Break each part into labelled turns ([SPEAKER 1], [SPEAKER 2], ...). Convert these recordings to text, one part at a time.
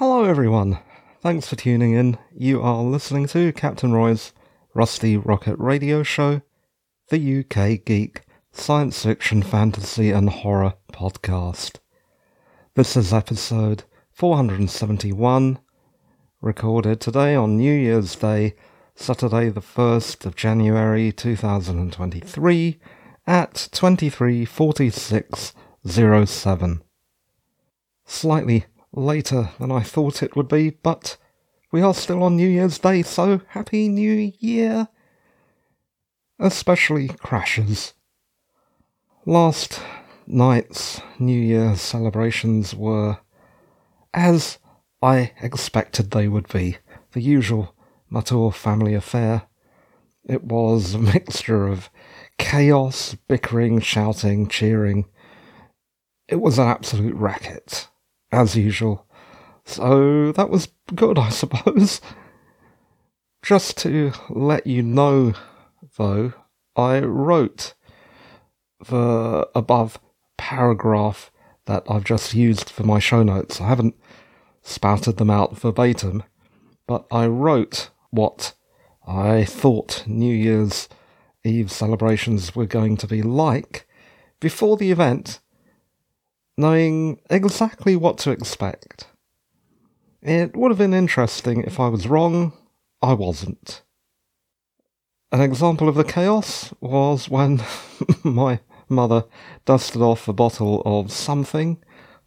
[SPEAKER 1] Hello, everyone. Thanks for tuning in. You are listening to Captain Roy's Rusty Rocket Radio Show, the UK Geek Science Fiction, Fantasy, and Horror podcast. This is episode 471, recorded today on New Year's Day, Saturday, the 1st of January 2023, at 234607. Slightly later than I thought it would be, but we are still on New Year's Day, so Happy New Year! Especially crashes. Last night's New Year celebrations were as I expected they would be. The usual Mathur family affair. It was a mixture of chaos, bickering, shouting, cheering. It was an absolute racket as usual. So that was good, I suppose. Just to let you know, though, I wrote the above paragraph that I've just used for my show notes. I haven't spouted them out verbatim, but I wrote what I thought New Year's Eve celebrations were going to be like before the event knowing exactly what to expect. It would have been interesting if I was wrong. I wasn't. An example of the chaos was when my mother dusted off a bottle of something,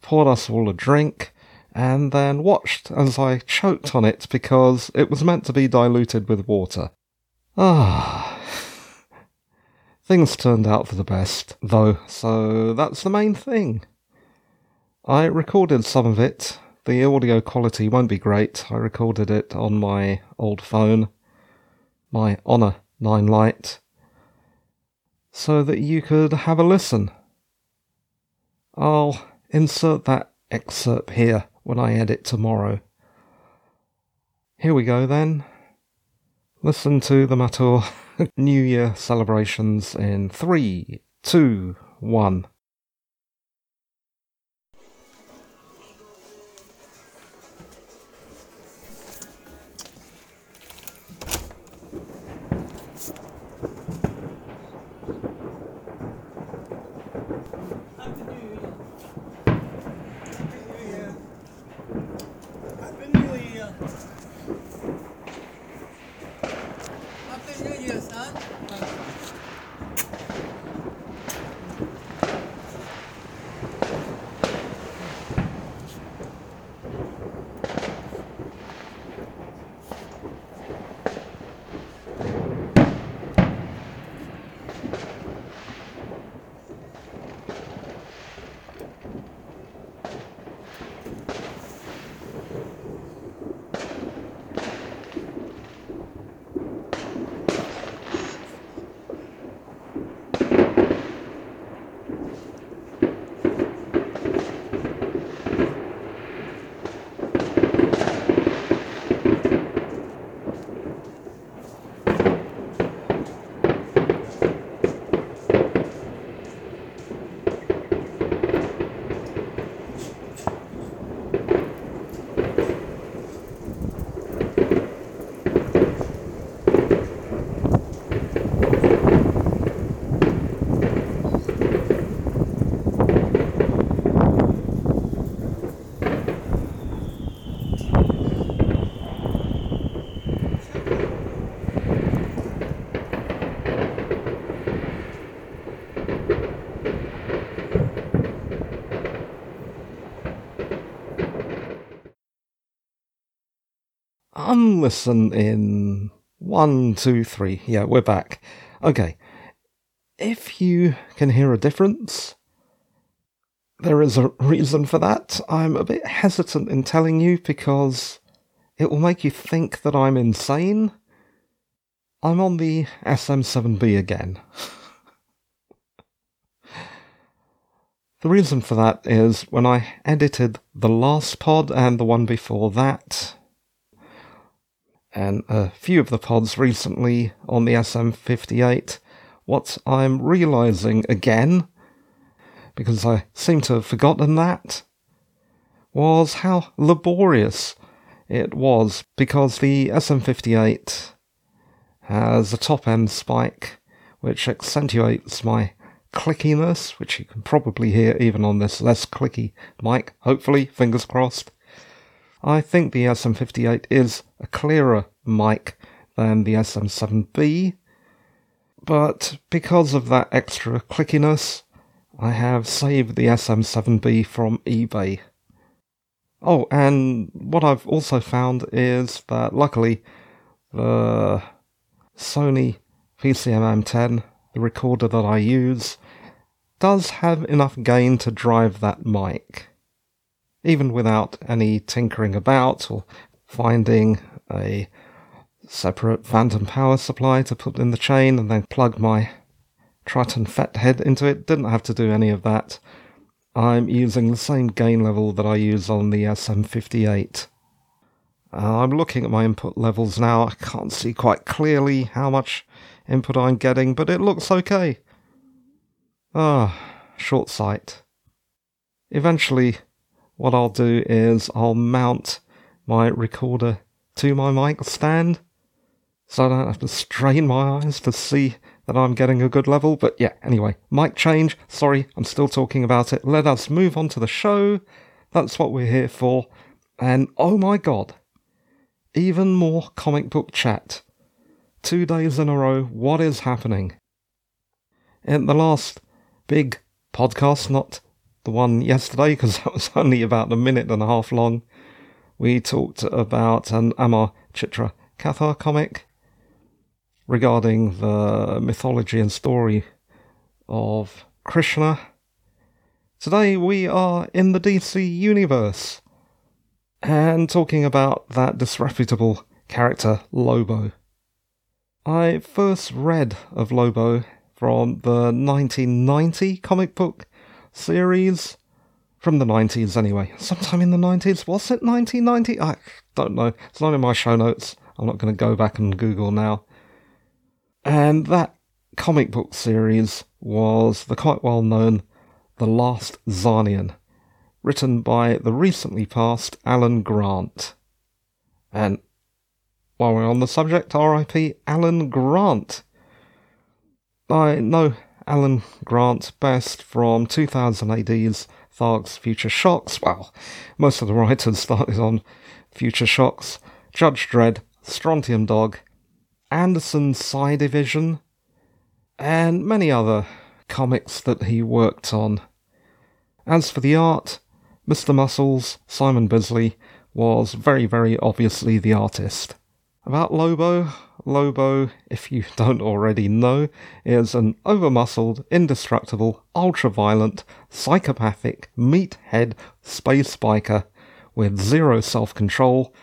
[SPEAKER 1] poured us all a drink, and then watched as I choked on it because it was meant to be diluted with water. Ah. Things turned out for the best, though, so that's the main thing. I recorded some of it. The audio quality won't be great. I recorded it on my old phone, my Honor 9 Lite, so that you could have a listen. I'll insert that excerpt here when I edit tomorrow. Here we go then. Listen to the Mathur New Year celebrations in three, two, one. Unlisten in one, two, three. Yeah, we're back. Okay. If you can hear a difference, there is a reason for that. I'm a bit hesitant in telling you because it will make you think that I'm insane. I'm on the SM7B again. the reason for that is when I edited the last pod and the one before that, and a few of the pods recently on the SM58, what I'm realizing again, because I seem to have forgotten that, was how laborious it was because the SM58 has a top end spike which accentuates my clickiness, which you can probably hear even on this less clicky mic, hopefully, fingers crossed. I think the SM58 is a clearer mic than the SM7B, but because of that extra clickiness, I have saved the SM7B from eBay. Oh, and what I've also found is that luckily the Sony PCM-M10, the recorder that I use, does have enough gain to drive that mic. Even without any tinkering about or finding a separate phantom power supply to put in the chain and then plug my Triton FetHead into it. Didn't have to do any of that. I'm using the same gain level that I use on the SM58. Uh, I'm looking at my input levels now. I can't see quite clearly how much input I'm getting, but it looks okay. Ah, short sight. Eventually, what I'll do is I'll mount my recorder to my mic stand so I don't have to strain my eyes to see that I'm getting a good level. But yeah, anyway, mic change. Sorry, I'm still talking about it. Let us move on to the show. That's what we're here for. And oh my god, even more comic book chat. Two days in a row, what is happening? In the last big podcast, not the one yesterday, because that was only about a minute and a half long, we talked about an Amar Chitra Katha comic regarding the mythology and story of Krishna. Today we are in the DC universe and talking about that disreputable character Lobo. I first read of Lobo from the 1990 comic book series. From the 90s, anyway. Sometime in the 90s. Was it 1990? I don't know. It's not in my show notes. I'm not going to go back and Google now. And that comic book series was the quite well known The Last Czarnian, written by the recently passed Alan Grant. And while we're on the subject, RIP Alan Grant. I know Alan Grant best from 2000 AD's Tharg's Future Shocks. Well, most of the writers started on Future Shocks, Judge Dredd, Strontium Dog, Anderson's Psi Division, and many other comics that he worked on. As for the art, Mr. Muscles, Simon Bisley, was very, very obviously the artist. About Lobo, Lobo, if you don't already know, is an overmuscled, indestructible, ultra-violent, psychopathic, meathead space biker with zero self-control,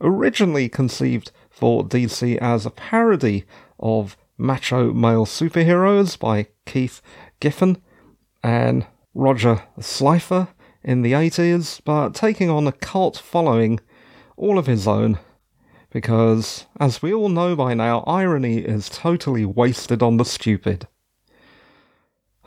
[SPEAKER 1] originally conceived for DC as a parody of macho male superheroes by Keith Giffen and Roger Slifer in the 80s, but taking on a cult following all of his own. Because, as we all know by now, irony is totally wasted on the stupid.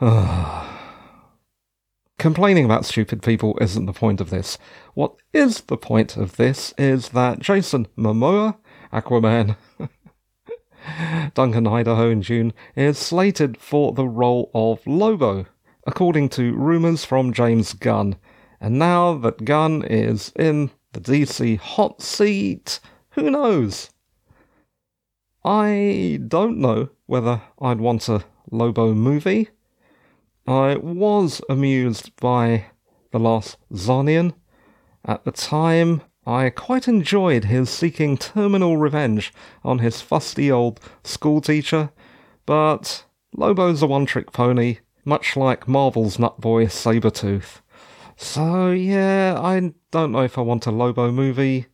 [SPEAKER 1] Complaining about stupid people isn't the point of this. What is the point of this is that Jason Momoa Aquaman. Duncan Idaho in Dune is slated for the role of Lobo, according to rumours from James Gunn. And now that Gunn is in the DC hot seat, who knows? I don't know whether I'd want a Lobo movie. I was amused by The Last Czarnian. At the time, I quite enjoyed his seeking terminal revenge on his fusty old schoolteacher, but Lobo's a one trick pony, much like Marvel's nutboy Sabretooth. So, yeah, I don't know if I want a Lobo movie.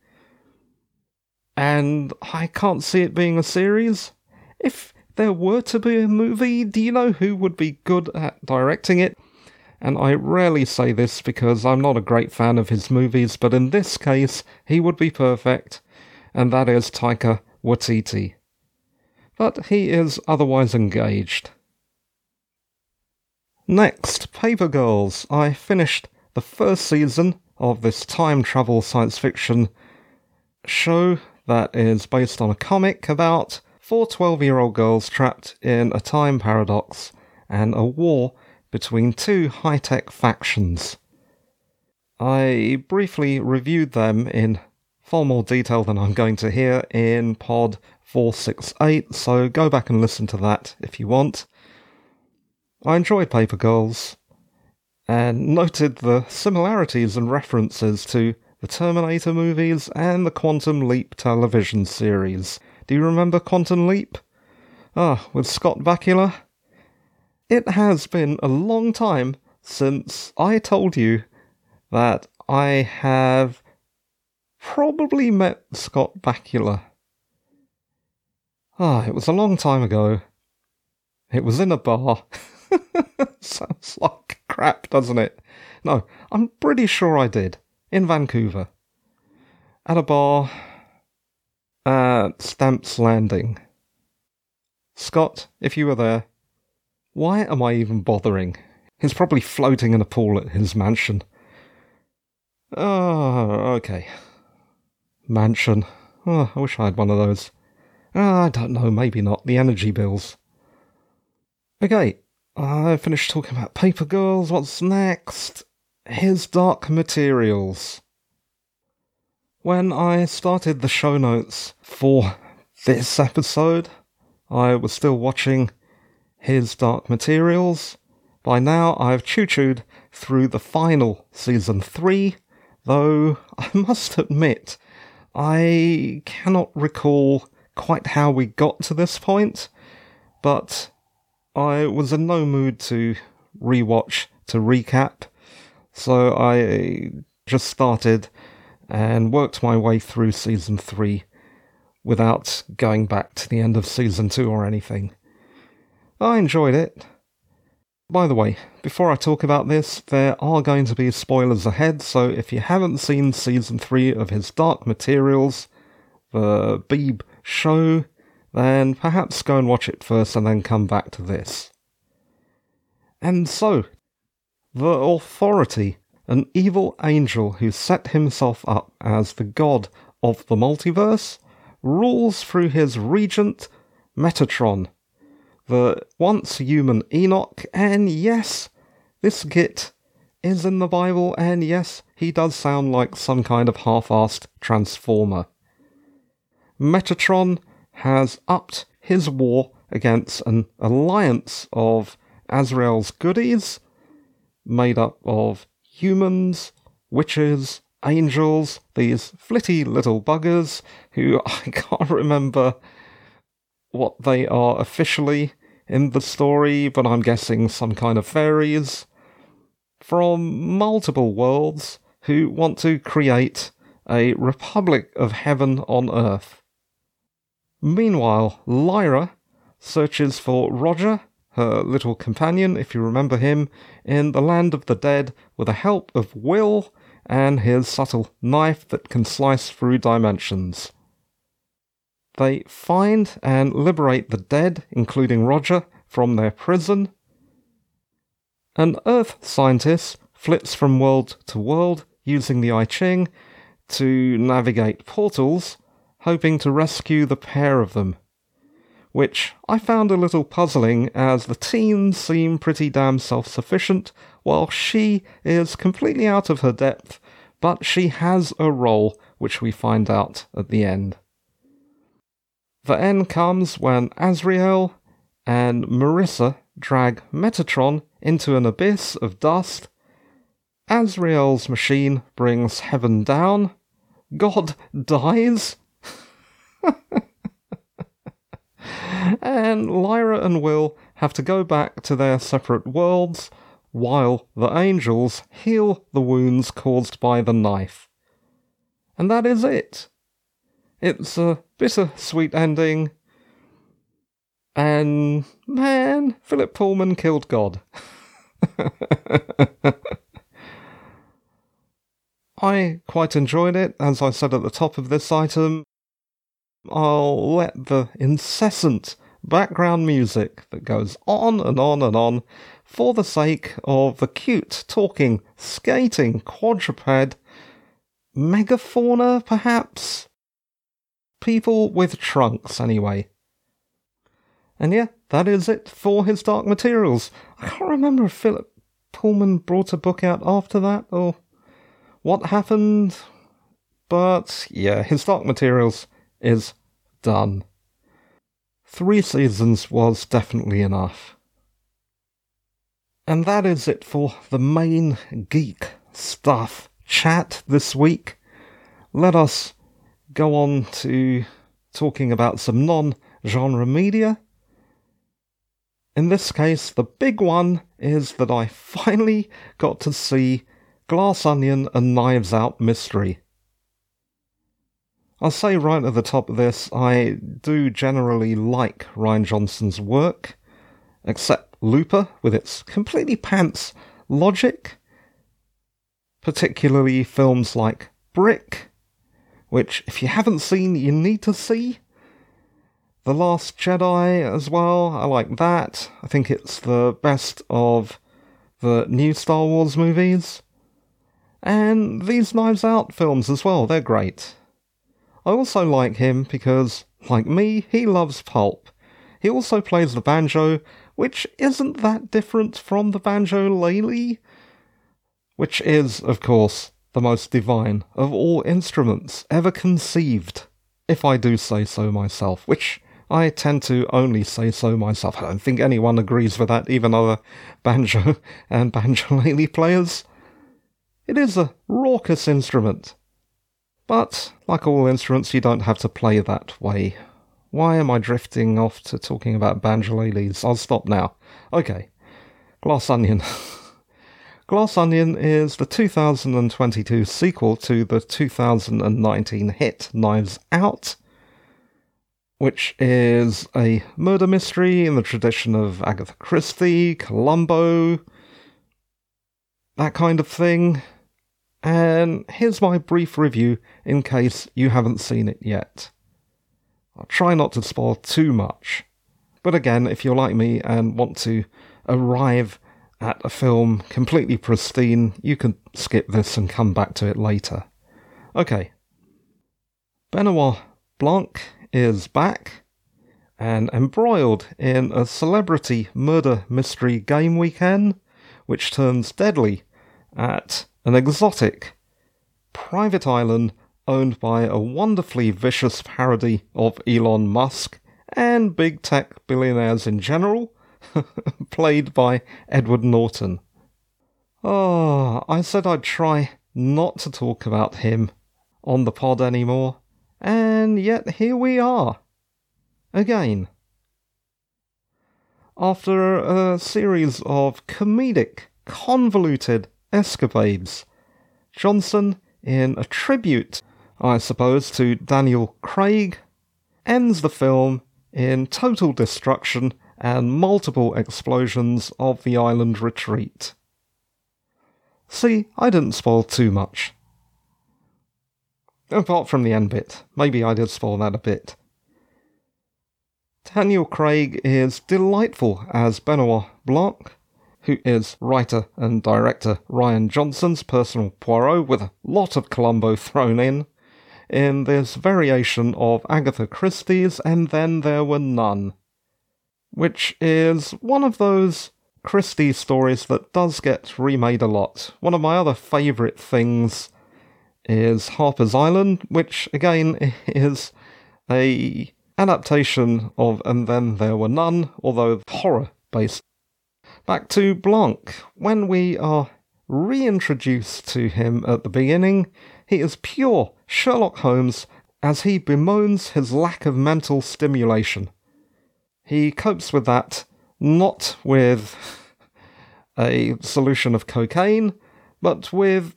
[SPEAKER 1] And I can't see it being a series. If there were to be a movie, do you know who would be good at directing it? and I rarely say this because I'm not a great fan of his movies, but in this case, he would be perfect, and that is Taika Waititi. But he is otherwise engaged. Next, Paper Girls. I finished the first season of this time travel science fiction show that is based on a comic about four 12 year old girls trapped in a time paradox and a war between two high tech factions. I briefly reviewed them in far more detail than I'm going to hear in Pod 468, so go back and listen to that if you want. I enjoyed Paper Girls and noted the similarities and references to the Terminator movies and the Quantum Leap television series. Do you remember Quantum Leap? Ah, with Scott Bakula? It has been a long time since I told you that I have probably met Scott Bakula. Ah, it was a long time ago. It was in a bar. Sounds like crap, doesn't it? No, I'm pretty sure I did. In Vancouver. At a bar at Stamps Landing. Scott, if you were there, why am I even bothering? He's probably floating in a pool at his mansion. Oh, okay. Mansion. Oh, I wish I had one of those. Oh, I don't know, maybe not. The energy bills. Okay, I finished talking about Paper Girls. What's next? His Dark Materials. When I started the show notes for this episode, I was still watching His Dark Materials. By now, I've choo chooed through the final season 3, though I must admit, I cannot recall quite how we got to this point, but I was in no mood to rewatch to recap, so I just started and worked my way through season three without going back to the end of season two or anything. I enjoyed it. By the way, before I talk about this, there are going to be spoilers ahead, so if you haven't seen season 3 of his Dark Materials, the Beeb show, then perhaps go and watch it first and then come back to this. And so, the authority, an evil angel who set himself up as the god of the multiverse, rules through his regent, Metatron, the once human Enoch, and yes, this git is in the Bible, and yes, he does sound like some kind of half assed transformer. Metatron has upped his war against an alliance of Asriel's goodies, made up of humans, witches, angels, these flitty little buggers who I can't remember what they are officially in the story, but I'm guessing some kind of fairies from multiple worlds who want to create a republic of heaven on earth. Meanwhile, Lyra searches for Roger, her little companion, if you remember him, in the land of the dead with the help of Will and his subtle knife that can slice through dimensions. They find and liberate the dead, including Roger, from their prison. An Earth scientist flits from world to world using the I Ching to navigate portals hoping to rescue the pair of them. Which I found a little puzzling as the teens seem pretty damn self sufficient, while she is completely out of her depth, but she has a role, which we find out at the end. The end comes when Asriel and Marissa drag Metatron into an abyss of dust. Asriel's machine brings heaven down. God dies, and Lyra and Will have to go back to their separate worlds while the angels heal the wounds caused by the knife. And that is it. It's a bitter-sweet ending. And man, Philip Pullman killed God. I quite enjoyed it, as I said at the top of this item. I'll let the incessant background music that goes on and on and on for the sake of the cute, talking, skating quadruped megafauna, perhaps? People with trunks, anyway. And yeah, that is it for his Dark Materials. I can't remember if Philip Pullman brought a book out after that or what happened. But yeah, his Dark Materials is done. Three seasons was definitely enough. And that is it for the main geek stuff chat this week. Let us go on to talking about some non genre media. In this case, the big one is that I finally got to see Glass Onion and Knives Out Mystery. I'll say right at the top of this, I do generally like Rian Johnson's work, except Looper with its completely pants logic, particularly films like Brick, which, if you haven't seen, you need to see. The Last Jedi as well, I like that. I think it's the best of the new Star Wars movies. And these Knives Out films as well, they're great. I also like him because, like me, he loves pulp. He also plays the banjo, which isn't that different from the banjolele, which is, of course, the most divine of all instruments ever conceived, if I do say so myself, which I tend to only say so myself. I don't think anyone agrees with that, even other banjo and banjolele players. It is a raucous instrument, but, like all instruments, you don't have to play that way. Why am I drifting off to talking about banjoleles? I'll stop now. Okay. Glass Onion. Glass Onion is the 2022 sequel to the 2019 hit Knives Out, which is a murder mystery in the tradition of Agatha Christie, Columbo, that kind of thing. And here's my brief review in case you haven't seen it yet. I'll try not to spoil too much. But again, if you're like me and want to arrive at a film completely pristine, you can skip this and come back to it later. Okay. Benoit Blanc is back and embroiled in a celebrity murder mystery game weekend, which turns deadly at an exotic private island owned by a wonderfully vicious parody of Elon Musk and big tech billionaires in general, played by Edward Norton. Oh, I said I'd try not to talk about him on the pod anymore, and yet here we are. Again. After a series of comedic, convoluted escapades. Johnson, in a tribute, I suppose, to Daniel Craig, ends the film in total destruction and multiple explosions of the island retreat. See, I didn't spoil too much. Apart from the end bit. Maybe I did spoil that a bit. Daniel Craig is delightful as Benoit Blanc, who is writer and director Rian Johnson's personal Poirot, with a lot of Columbo thrown in, in this variation of Agatha Christie's And Then There Were None, which is one of those Christie stories that does get remade a lot. One of my other favourite things is Harper's Island, which again is a adaptation of And Then There Were None, although horror based Back to Blanc. When we are reintroduced to him at the beginning, he is pure Sherlock Holmes as he bemoans his lack of mental stimulation. He copes with that not with a solution of cocaine, but with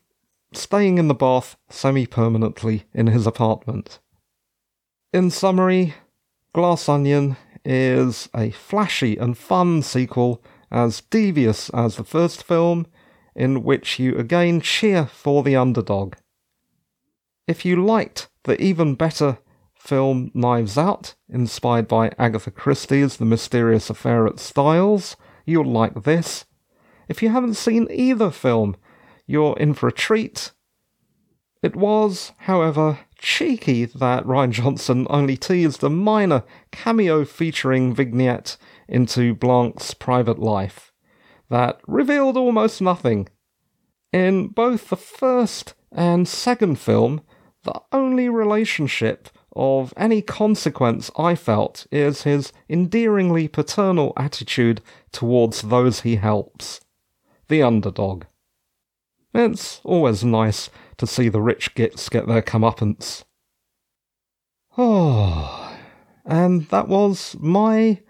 [SPEAKER 1] staying in the bath semi permanently in his apartment. In summary, Glass Onion is a flashy and fun sequel as devious as the first film, in which you again cheer for the underdog. If you liked the even better film Knives Out, inspired by Agatha Christie's The Mysterious Affair at Styles, you'll like this. If you haven't seen either film, you're in for a treat. It was, however, cheeky that Rian Johnson only teased a minor cameo featuring vignette into Blanc's private life that revealed almost nothing. In both the first and second film, the only relationship of any consequence I felt is his endearingly paternal attitude towards those he helps. The underdog. It's always nice to see the rich gits get their comeuppance. Oh, and that was my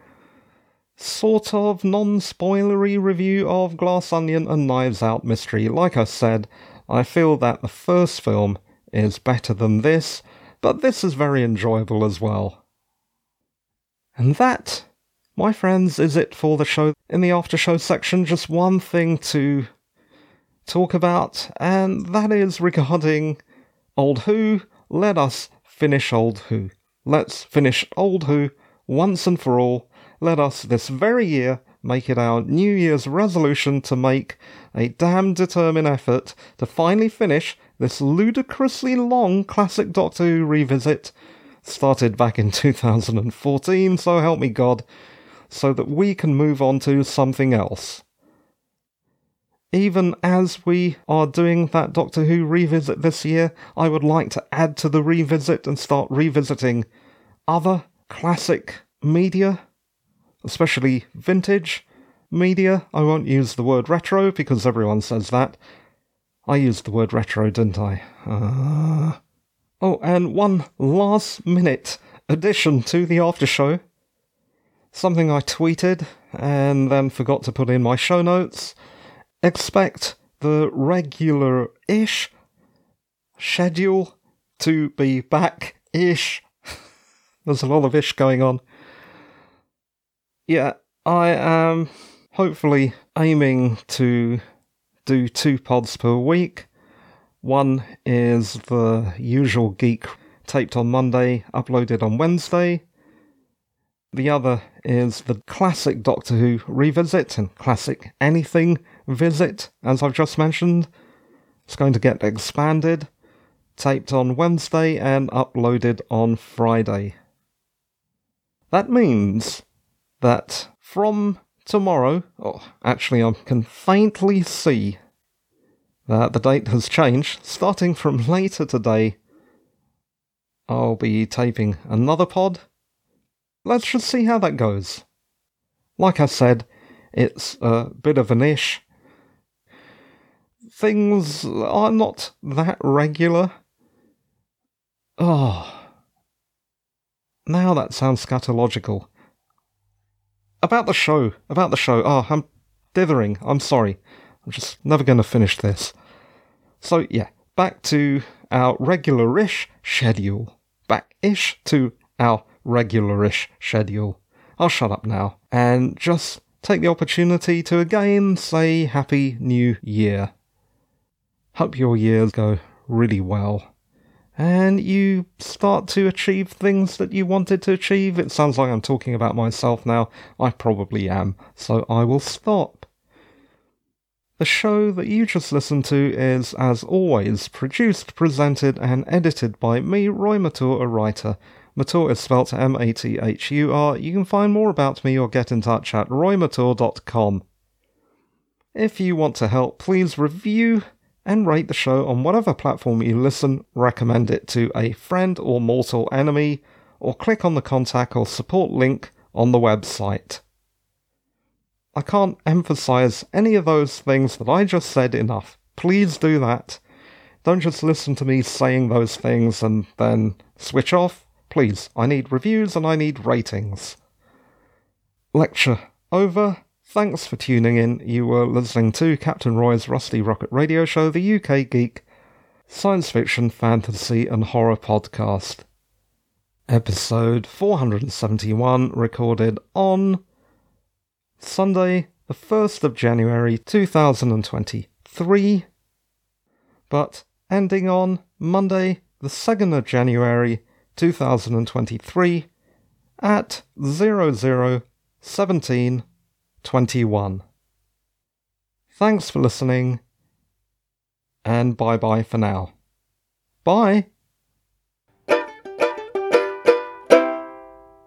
[SPEAKER 1] sort of non spoilery review of Glass Onion and Knives Out Mystery. Like I said, I feel that the first film is better than this, but this is very enjoyable as well. And that, my friends, is it for the show. In the after show section, just one thing to talk about, and that is regarding Old Who. Let us finish Old Who. Let's finish Old Who once and for all. Let us this very year make it our New Year's resolution to make a damn determined effort to finally finish this ludicrously long classic Doctor Who revisit, started back in 2014, so help me God, so that we can move on to something else. Even as we are doing that Doctor Who revisit this year, I would like to add to the revisit and start revisiting other classic media, especially vintage media. I won't use the word retro because everyone says that, I used the word retro, didn't I? Uh... Oh, and one last minute addition to the after show. Something I tweeted and then forgot to put in my show notes. Expect the regular ish schedule to be back ish. There's a lot of ish going on. Yeah, I am hopefully aiming to do two pods per week. One is the usual geek taped on Monday, uploaded on Wednesday. The other is the classic Doctor Who revisit and classic anything visit, as I've just mentioned. It's going to get expanded, taped on Wednesday, and uploaded on Friday. That means that from tomorrow, oh, actually, I can faintly see that the date has changed. Starting from later today, I'll be taping another pod. Let's just see how that goes. Like I said, it's a bit of an ish. Things are not that regular. Oh. Now that sounds scatological. About the show. About the show. Oh, I'm dithering. I'm sorry. I'm just never going to finish this. So, yeah, back to our regular ish schedule. Back ish to our regular ish schedule. I'll shut up now and just take the opportunity to again say Happy New Year. Hope your years go really well and you start to achieve things that you wanted to achieve. It sounds like I'm talking about myself now. I probably am, so I will stop. The show that you just listened to is, as always, produced, presented, and edited by me, Roy Mathur, a writer. Mathur is spelt M A T H U R. You can find more about me or get in touch at roymathur.com. If you want to help, please review, and rate the show on whatever platform you listen, recommend it to a friend or mortal enemy, or click on the contact or support link on the website. I can't emphasize any of those things that I just said enough. Please do that. Don't just listen to me saying those things and then switch off. Please, I need reviews and I need ratings. Lecture over. Thanks for tuning in. You were listening to Captain Roy's Rusty Rocket Radio Show, the UK Geek science fiction, fantasy, and horror podcast. Episode 471, recorded on Sunday, the 1st of January 2023, but ending on Monday, the 2nd of January 2023 at 0017 21. Thanks for listening, and bye bye for now. Bye.